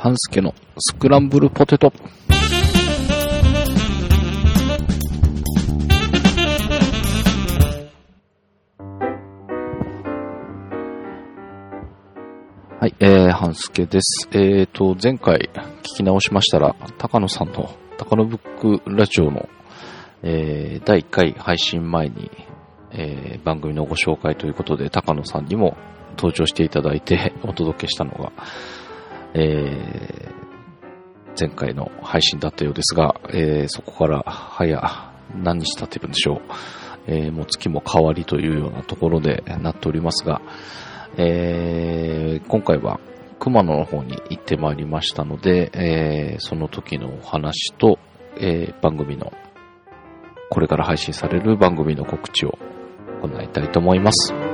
半助のスクランブルポテト。はい、えー、半助です。えーと、前回聞き直しましたら、高野さんの、高野ブックラジオの、えー、第1回配信前に、えー、番組のご紹介ということで、高野さんにも登場していただいてお届けしたのが、えー、前回の配信だったようですが、えー、そこから早何日経ってるんでしょう。えー、もう月も変わりというようなところでなっておりますが、えー、今回は熊野の方に行ってまいりましたので、え、その時のお話と、え、番組の、これから配信される番組の告知を行いたいと思います。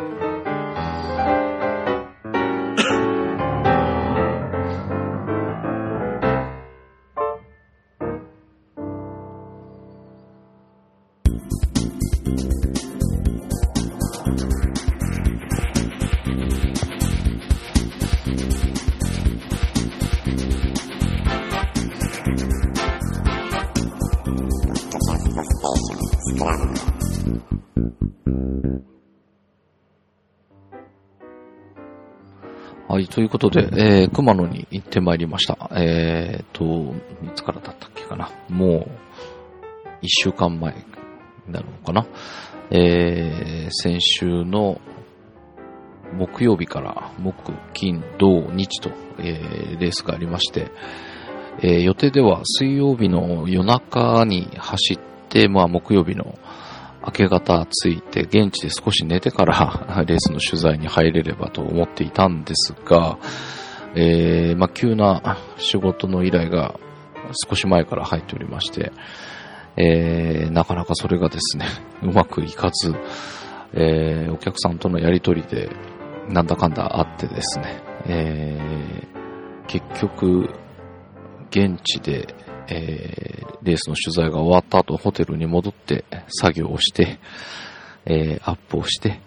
はい、ということで、えー、熊野に行ってまいりました。えーと、いつからだったっけかな。もう、一週間前なのかな。えー、先週の木曜日から木、金、土、日と、えー、レースがありまして、えー、予定では水曜日の夜中に走って、まあ木曜日の明け方着いて、現地で少し寝てから レースの取材に入れればと思っていたんですが、えー、まあ、急な仕事の依頼が少し前から入っておりまして、えー、なかなかそれがですね、うまくいかず、えー、お客さんとのやりとりで、なんだかんだあってですね、えー、結局、現地でえー、レースの取材が終わった後、ホテルに戻って作業をして、えー、アップをして、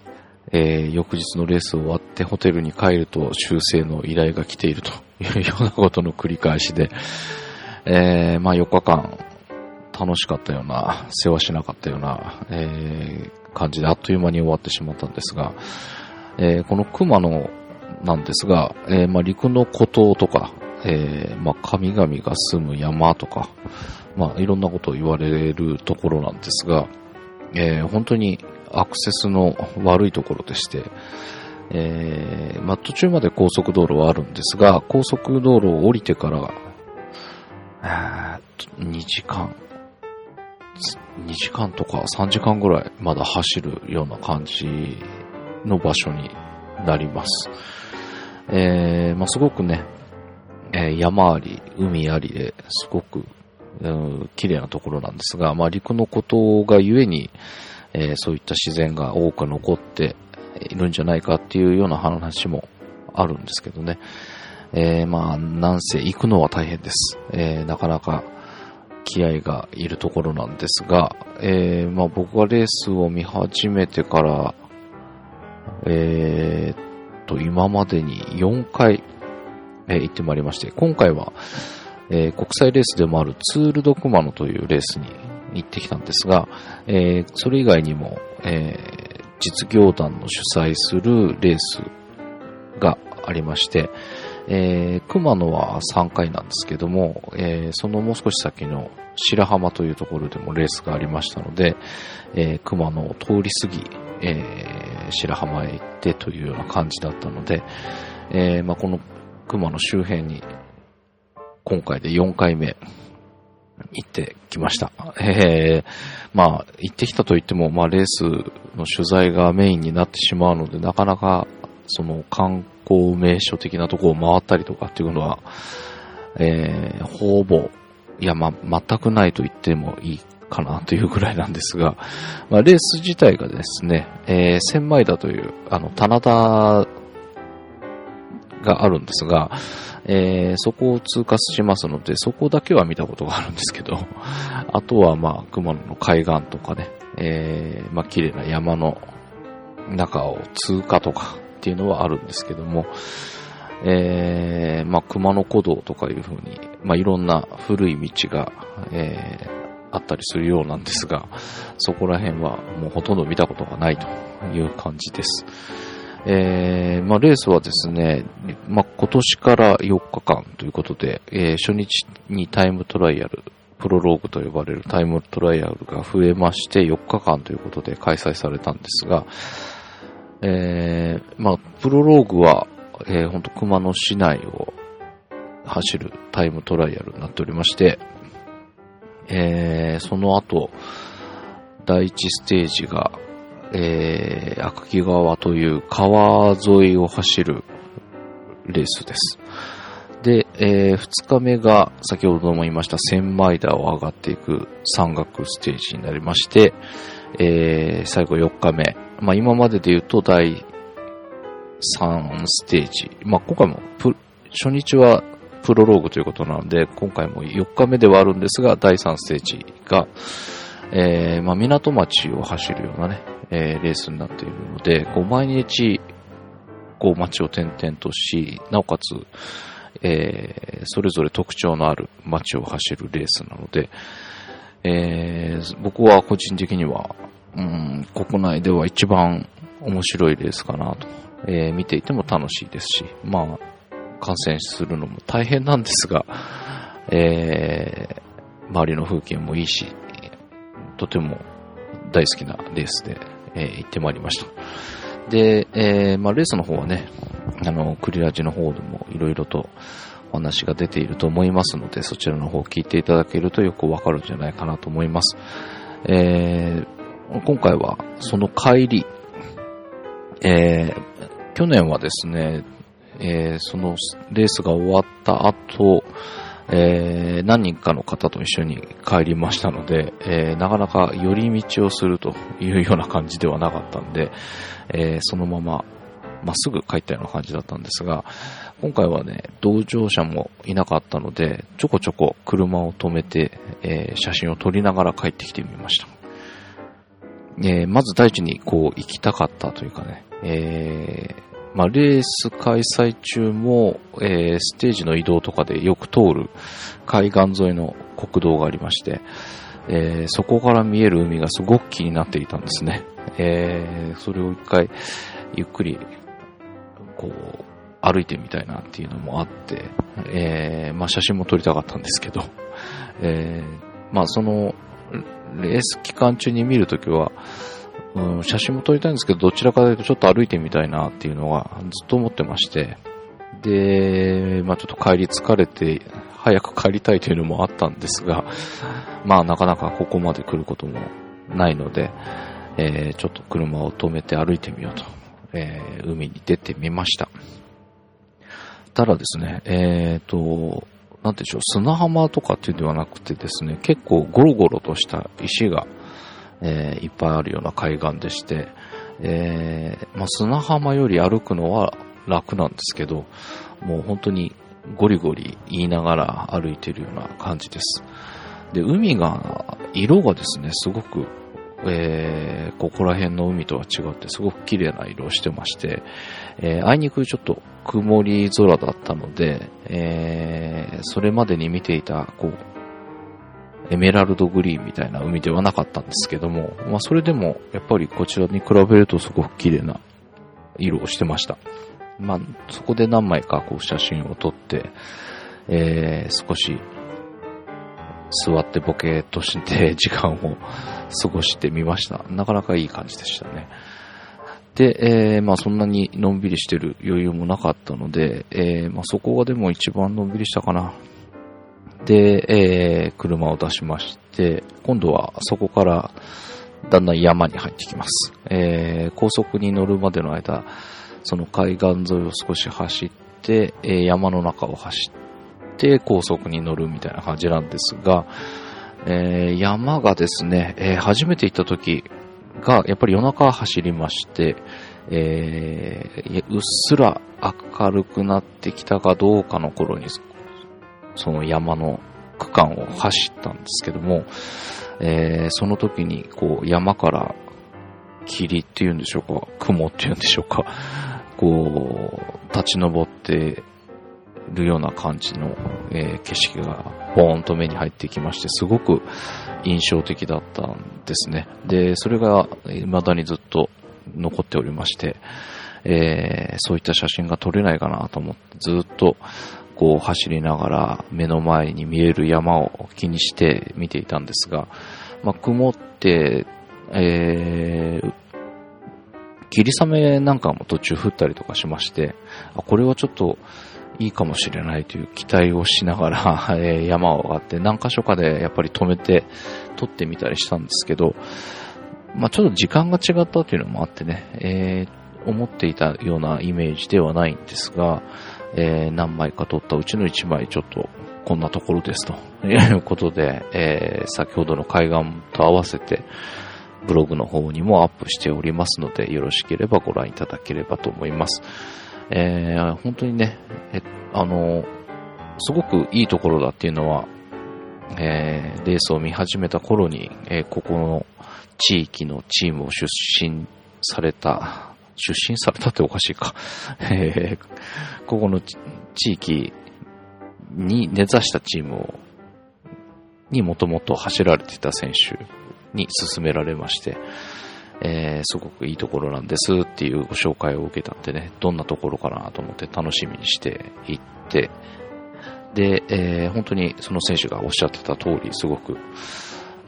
えー、翌日のレースを終わってホテルに帰ると修正の依頼が来ているというようなことの繰り返しで、えー、まあ4日間楽しかったような、世話しなかったような、え、感じであっという間に終わってしまったんですが、え、この熊野なんですが、えー、まあ陸の孤島とか、えー、まあ、神々が住む山とか、まあ、いろんなことを言われるところなんですが、えー、本当にアクセスの悪いところでして、えー、まあ、途中まで高速道路はあるんですが、高速道路を降りてから、2時間、2時間とか3時間ぐらいまだ走るような感じの場所になります。えー、まあ、すごくね、えー、山あり、海ありですごく、綺麗なところなんですが、まあ、陸のことがゆえに、えー、そういった自然が多く残っているんじゃないかっていうような話もあるんですけどね。えー、まあ、なんせ行くのは大変です。えー、なかなか気合がいるところなんですが、えー、まあ僕がレースを見始めてから、えー、と、今までに4回、えー、行ってまいりまして、今回は、えー、国際レースでもあるツール・ド・クマノというレースに行ってきたんですが、えー、それ以外にも、えー、実業団の主催するレースがありまして、えー、熊野は3回なんですけども、えー、そのもう少し先の白浜というところでもレースがありましたので、えー、熊野を通り過ぎ、えー、白浜へ行ってというような感じだったので、えーまあ、この熊の周辺に、今回で4回目、行ってきました。えー、まあ、行ってきたと言っても、まあ、レースの取材がメインになってしまうので、なかなか、その観光名所的なところを回ったりとかっていうのは、えー、ほぼ、いや、まあ、全くないと言ってもいいかなというぐらいなんですが、まあ、レース自体がですね、えー、千枚田という、あの、棚田があるんですが、えー、そこを通過しますので、そこだけは見たことがあるんですけど、あとはまあ、熊野の海岸とかね、えー、まあ、綺麗な山の中を通過とかっていうのはあるんですけども、えー、まあ、熊野古道とかいう風に、まあ、いろんな古い道が、えー、あったりするようなんですが、そこら辺はもうほとんど見たことがないという感じです。えー、まあ、レースはですね、まあ、今年から4日間ということで、えー、初日にタイムトライアル、プロローグと呼ばれるタイムトライアルが増えまして、4日間ということで開催されたんですが、えー、まあ、プロローグは、えー、本当熊野市内を走るタイムトライアルになっておりまして、えー、その後、第1ステージが、えー、悪木川という川沿いを走るレースです。で、えー、2日目が先ほども言いました千枚田を上がっていく山岳ステージになりまして、えー、最後4日目。まあ今までで言うと第3ステージ。まあ今回も初日はプロローグということなので、今回も4日目ではあるんですが、第3ステージが、えー、まあ港町を走るようなね、えー、レースになっているので、こう毎日、こう街を転々とし、なおかつ、えー、それぞれ特徴のある街を走るレースなので、えー、僕は個人的には、うん、国内では一番面白いレースかなと、えー、見ていても楽しいですし、まあ、観戦するのも大変なんですが、えー、周りの風景もいいし、とても大好きなレースで、えー、行ってまいりました。で、えー、まあ、レースの方はね、あの、クリラジの方でもいろいろとお話が出ていると思いますので、そちらの方を聞いていただけるとよくわかるんじゃないかなと思います。えー、今回はその帰り、えー、去年はですね、えー、そのレースが終わった後、えー、何人かの方と一緒に帰りましたので、えー、なかなか寄り道をするというような感じではなかったんで、えー、そのまままっすぐ帰ったような感じだったんですが、今回はね、同乗者もいなかったので、ちょこちょこ車を止めて、え写真を撮りながら帰ってきてみました。えまず第一にこう行きたかったというかね、えーまあ、レース開催中も、えー、ステージの移動とかでよく通る海岸沿いの国道がありまして、えー、そこから見える海がすごく気になっていたんですね。えー、それを一回ゆっくりこう歩いてみたいなっていうのもあって、えー、まあ、写真も撮りたかったんですけど、えー、まあそのレース期間中に見るときは、うん、写真も撮りたいんですけど、どちらかというとちょっと歩いてみたいなっていうのはずっと思ってまして、で、まあちょっと帰り疲れて、早く帰りたいというのもあったんですが、まあなかなかここまで来ることもないので、えー、ちょっと車を止めて歩いてみようと、えー、海に出てみました。ただですね、えっ、ー、と、なんでしょう、砂浜とかっていうんではなくてですね、結構ゴロゴロとした石がえー、いっぱいあるような海岸でして、えー、まあ、砂浜より歩くのは楽なんですけど、もう本当にゴリゴリ言いながら歩いてるような感じです。で、海が、色がですね、すごく、えー、ここら辺の海とは違ってすごく綺麗な色をしてまして、えー、あいにくちょっと曇り空だったので、えー、それまでに見ていた、こう、エメラルドグリーンみたいな海ではなかったんですけども、まあそれでもやっぱりこちらに比べるとすごく綺麗な色をしてました。まあそこで何枚かこう写真を撮って、えー、少し座ってボケとして 時間を過ごしてみました。なかなかいい感じでしたね。で、えー、まあそんなにのんびりしてる余裕もなかったので、えー、まあそこがでも一番のんびりしたかな。で、えー、車を出しまして、今度はそこからだんだん山に入ってきます。えー、高速に乗るまでの間、その海岸沿いを少し走って、えー、山の中を走って高速に乗るみたいな感じなんですが、えー、山がですね、えー、初めて行った時が、やっぱり夜中走りまして、えー、うっすら明るくなってきたかどうかの頃にその山の区間を走ったんですけども、えー、その時にこう山から霧っていうんでしょうか、雲っていうんでしょうか、こう、立ち上ってるような感じの、えー、景色がボーンと目に入ってきまして、すごく印象的だったんですね。で、それが未だにずっと残っておりまして、えー、そういった写真が撮れないかなと思ってずっとこう走りながら目の前に見える山を気にして見ていたんですが、まあ、曇って、えー、霧雨なんかも途中降ったりとかしまして、あ、これはちょっといいかもしれないという期待をしながら、え、山を上がって何箇所かでやっぱり止めて撮ってみたりしたんですけど、まあ、ちょっと時間が違ったというのもあってね、えー、思っていたようなイメージではないんですが、えー、何枚か撮ったうちの1枚ちょっとこんなところですと いうことで、えー、先ほどの海岸と合わせてブログの方にもアップしておりますのでよろしければご覧いただければと思います。えー、本当にね、えあの、すごくいいところだっていうのは、えー、レースを見始めた頃に、えー、ここの地域のチームを出身された、出身されたっておかしいか。えー、ここの地域に根ざしたチームを、にもともと走られてた選手に勧められまして、えー、すごくいいところなんですっていうご紹介を受けたんでね、どんなところかなと思って楽しみにして行って、で、えー、本当にその選手がおっしゃってた通り、すごく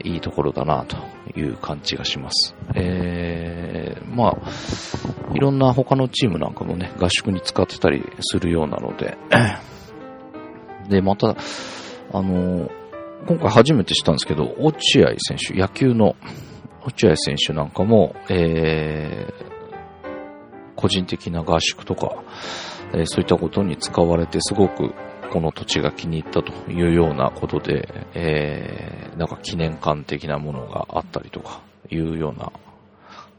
いいところだなという感じがします。えー、まあ、いろんな他のチームなんかもね、合宿に使ってたりするようなので、で、また、あの、今回初めて知ったんですけど、落合選手、野球の落合選手なんかも、えー、個人的な合宿とか、えー、そういったことに使われてすごくこの土地が気に入ったというようなことで、えー、なんか記念館的なものがあったりとかいうような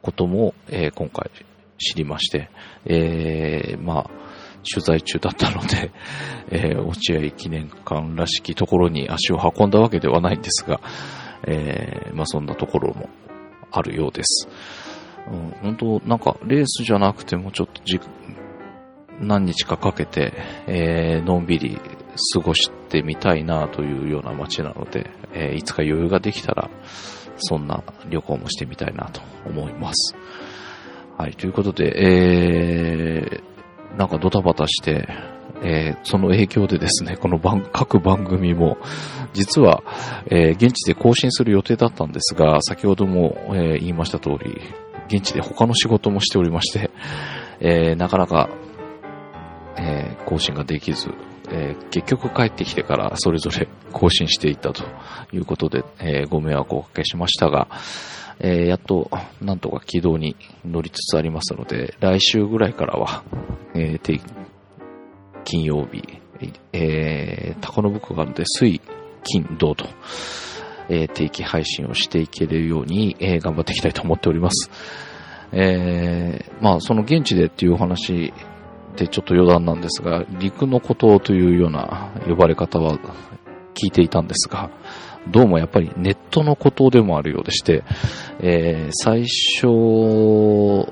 ことも、えー、今回知りまして、えー、まあ、取材中だったので、えー、落合記念館らしきところに足を運んだわけではないんですが、えー、まあそんなところもあるようです。うん、本当なんかレースじゃなくてもちょっと何日かかけて、えー、のんびり過ごしてみたいなというような街なので、えー、いつか余裕ができたら、そんな旅行もしてみたいなと思います。はい、ということで、えー、なんかドタバタして、えー、その影響でですね、この番各番組も、実は、えー、現地で更新する予定だったんですが、先ほども、えー、言いました通り、現地で他の仕事もしておりまして、えなかなか、え更新ができず、え結局帰ってきてからそれぞれ更新していったということで、えご迷惑をおかけしましたが、えやっとなんとか軌道に乗りつつありますので、来週ぐらいからは、え金曜日、えー、タコのブックがあるので、水、金、土と、え、定期配信をしていけるように、え、頑張っていきたいと思っております。え、まあ、その現地でっていうお話でちょっと余談なんですが、陸の孤島というような呼ばれ方は聞いていたんですが、どうもやっぱりネットの孤島でもあるようでして、えー、最初2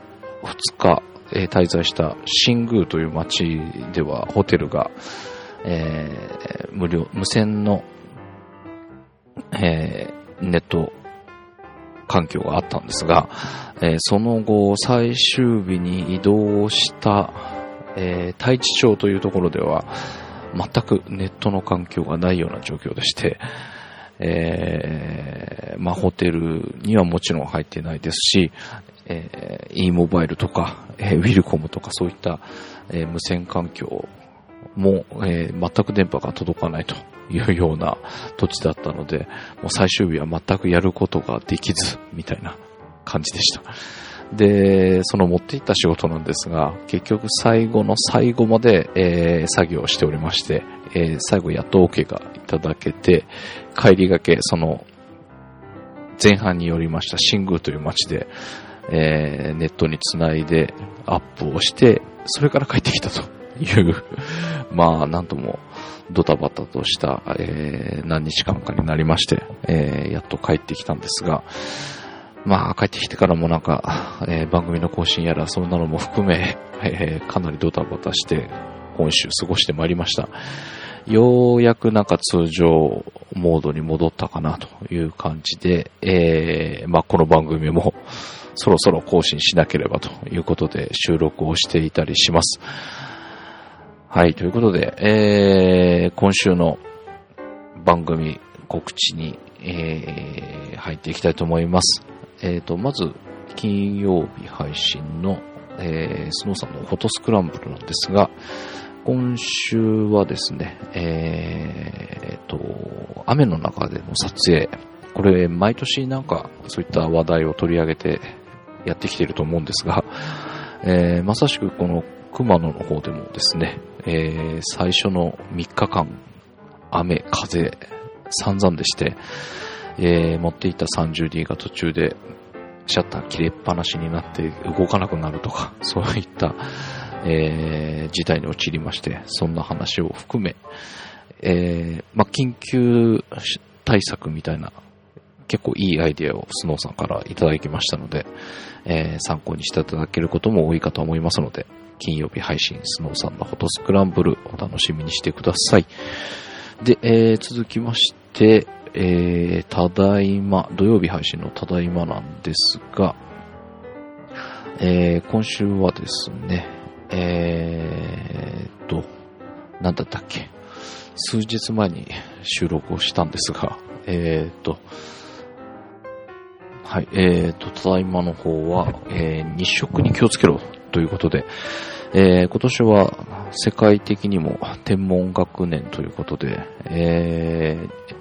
日、え、滞在した新宮という町ではホテルが、えー、無料、無線の、えー、ネット環境があったんですが、えー、その後最終日に移動した、えー、太地町というところでは全くネットの環境がないような状況でして、えー、まあ、ホテルにはもちろん入ってないですし、えー、e モバイルとか、えー、ウィルコムとかそういった、えー、無線環境も、えー、全く電波が届かないというような土地だったので、もう最終日は全くやることができず、みたいな感じでした。で、その持っていった仕事なんですが、結局最後の最後まで、えー、作業しておりまして、えー、最後やっと OK がいただけて、帰りがけ、その、前半によりました新宮という街で、えー、ネットにつないでアップをして、それから帰ってきたという まあ、なんともドタバタとした、えー、何日間かになりまして、えー、やっと帰ってきたんですが、まあ、帰ってきてからもなんか、えー、番組の更新やら、そんなのも含め、えー、かなりドタバタして、今週過ごしてまいりました。ようやくなんか通常モードに戻ったかなという感じで、えー、まあ、この番組も そろそろ更新しなければということで収録をしていたりします。はい、ということで、えー、今週の番組告知に、えー、入っていきたいと思います。えっ、ー、と、まず、金曜日配信の、えー、スノーさんのフォトスクランブルなんですが、今週はですね、えー、と、雨の中での撮影、これ、毎年なんか、そういった話題を取り上げてやってきていると思うんですが、えー、まさしくこの熊野の方でもですね、えー、最初の3日間、雨、風、散々でして、えー、持っていた 30D が途中でシャッター切れっぱなしになって動かなくなるとか、そういった、えー、事態に陥りまして、そんな話を含め、えー、まあ、緊急対策みたいな結構いいアイデアをスノーさんからいただきましたので、えー、参考にしていただけることも多いかと思いますので、金曜日配信スノーさんのフォトスクランブルお楽しみにしてください。で、えー、続きまして、えー、ただいま、土曜日配信のただいまなんですが、えー、今週はですね、えーと、なんだったっけ、数日前に収録をしたんですが、えーと、はい、えーと、ただいまの方は、えー、日食に気をつけろということで、えー、今年は世界的にも天文学年ということで、えー、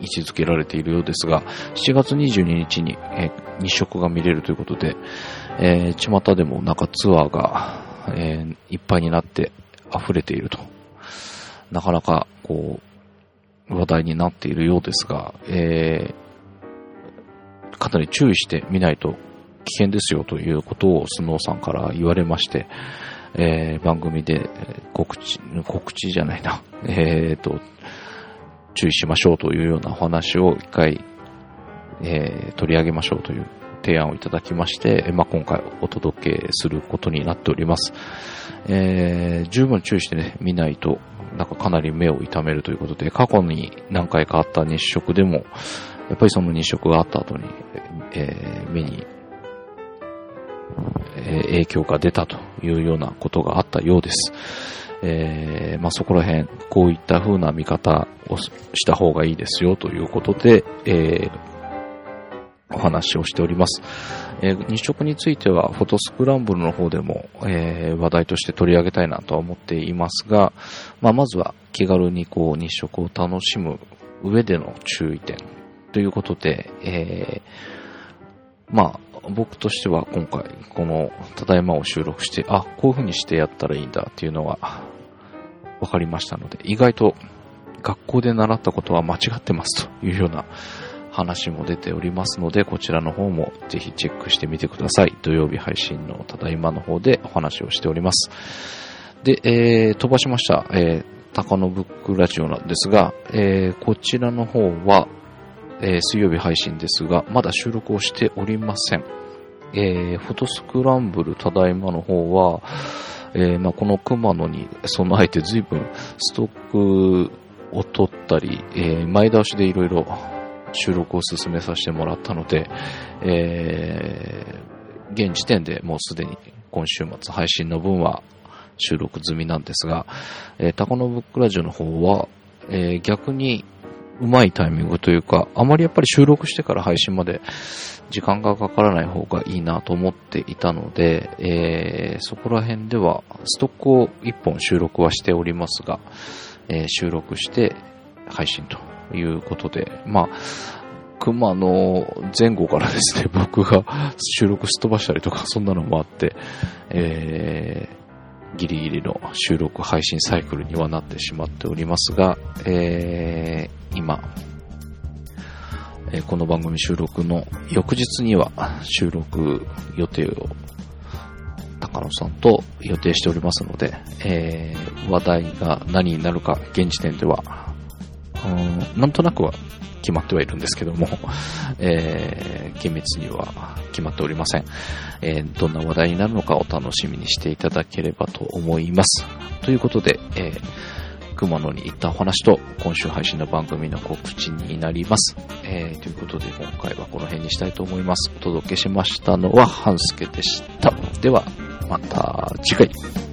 位置づけられているようですが、7月22日に、えー、日食が見れるということで、えー、巷でもなんかツアーが、えー、いっぱいになって溢れていると。なかなか、こう、話題になっているようですが、えー、かなり注意してみないと危険ですよということをスノーさんから言われまして、えー、番組で告知、告知じゃないな、えー、と、注意しましょうというようなお話を一回、えー、取り上げましょうという提案をいただきまして、まあ、今回お届けすることになっております。えー、十分注意してね、見ないと、なんかかなり目を痛めるということで、過去に何回かあった日食でも、やっぱりその日食があった後に、えー、目に、え、影響が出たというようなことがあったようです。えー、まあ、そこら辺、こういった風な見方をした方がいいですよということで、えー、お話をしております。えー、日食については、フォトスクランブルの方でも、えー、話題として取り上げたいなとは思っていますが、まあ、まずは気軽にこう日食を楽しむ上での注意点ということで、えー、まあ、僕としては今回、この、ただいまを収録して、あ、こういう風にしてやったらいいんだっていうのは、分かりましたので、意外と学校で習ったことは間違ってますというような話も出ておりますので、こちらの方もぜひチェックしてみてください。土曜日配信のただいまの方でお話をしております。で、えー、飛ばしました、えー、高野ブックラジオなんですが、えー、こちらの方は、えー、水曜日配信ですが、まだ収録をしておりません。えー、フォトスクランブルただいまの方は、えー、まあ、この熊野に備えて随分ストックを取ったり、え、前倒しでいろいろ収録を進めさせてもらったので、え、現時点でもうすでに今週末配信の分は収録済みなんですが、えー、タコノブックラジオの方は、えー、逆にうまいタイミングというか、あまりやっぱり収録してから配信まで時間がかからない方がいいなと思っていたので、えー、そこら辺ではストックを1本収録はしておりますが、えー、収録して配信ということで、まあ、熊の前後からですね、僕が収録すっ飛ばしたりとか、そんなのもあって、え、ギリギリの収録配信サイクルにはなってしまっておりますが、えー、今、えー、この番組収録の翌日には収録予定を高野さんと予定しておりますので、えー、話題が何になるか現時点では、うん、なんとなくは決まってはいるんですけども、えー、厳密には決まっておりません。えー、どんな話題になるのかお楽しみにしていただければと思います。ということで、えー熊野に行ったお話と、今週配信の番組の告知になります。えー、ということで、今回はこの辺にしたいと思います。お届けしましたのは、半助でした。では、また次回。